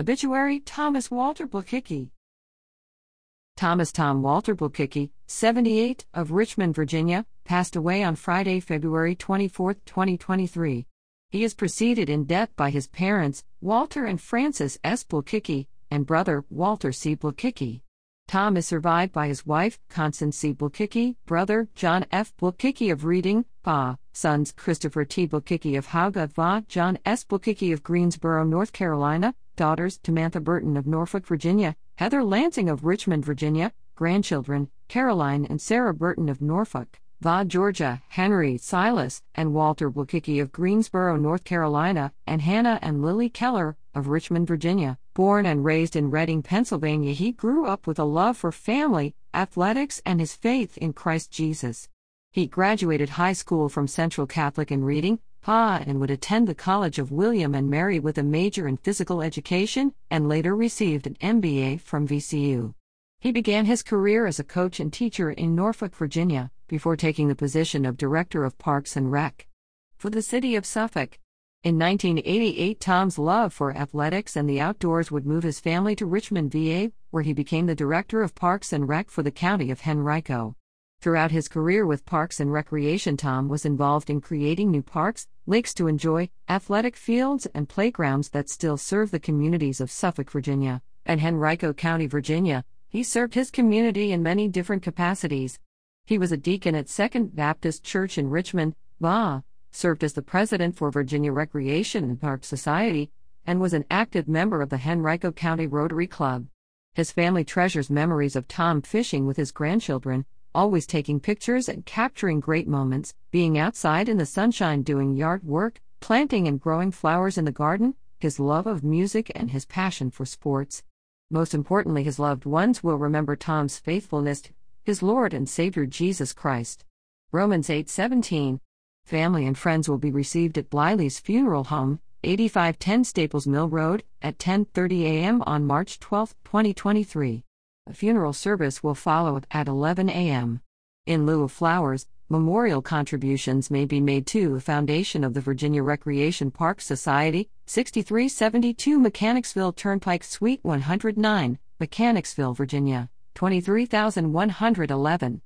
Obituary Thomas Walter Blakicki. Thomas Tom Walter Blakicki, 78, of Richmond, Virginia, passed away on Friday, February 24, 2023. He is preceded in death by his parents, Walter and Frances S. Blakicki, and brother, Walter C. Blakicki. Tom is survived by his wife, Constance C. Blakicki, brother, John F. Blakicki of Reading, Pa, sons, Christopher T. Blakicki of Va, John S. Blakicki of Greensboro, North Carolina, daughters, Tamantha Burton of Norfolk, Virginia, Heather Lansing of Richmond, Virginia, grandchildren, Caroline and Sarah Burton of Norfolk, Va, Georgia, Henry, Silas, and Walter Blakicki of Greensboro, North Carolina, and Hannah and Lily Keller of Richmond, Virginia. Born and raised in Reading, Pennsylvania, he grew up with a love for family, athletics, and his faith in Christ Jesus. He graduated high school from Central Catholic in Reading, Pa, and would attend the College of William and Mary with a major in physical education, and later received an MBA from VCU. He began his career as a coach and teacher in Norfolk, Virginia, before taking the position of Director of Parks and Rec for the city of Suffolk. In 1988, Tom's love for athletics and the outdoors would move his family to Richmond, VA, where he became the Director of Parks and Rec for the county of Henrico. Throughout his career with Parks and Recreation, Tom was involved in creating new parks, lakes to enjoy, athletic fields, and playgrounds that still serve the communities of Suffolk, Virginia, and Henrico County, Virginia. He served his community in many different capacities. He was a deacon at Second Baptist Church in Richmond, VA, served as the president for Virginia Recreation and Park Society, and was an active member of the Henrico County Rotary Club. His family treasures memories of Tom fishing with his grandchildren, always taking pictures and capturing great moments, being outside in the sunshine doing yard work, planting and growing flowers in the garden, his love of music and his passion for sports. Most importantly, his loved ones will remember Tom's faithfulness his Lord and Savior Jesus Christ. Romans 8:17. Family and friends will be received at Bliley's funeral home, 8510 Staples Mill Road, at 10:30 a.m. on March 12, 2023. A funeral service will follow at 11 a.m. In lieu of flowers, memorial contributions may be made to the Foundation of the Virginia Recreation Park Society, 6372 Mechanicsville Turnpike Suite 109, Mechanicsville, Virginia, 23111.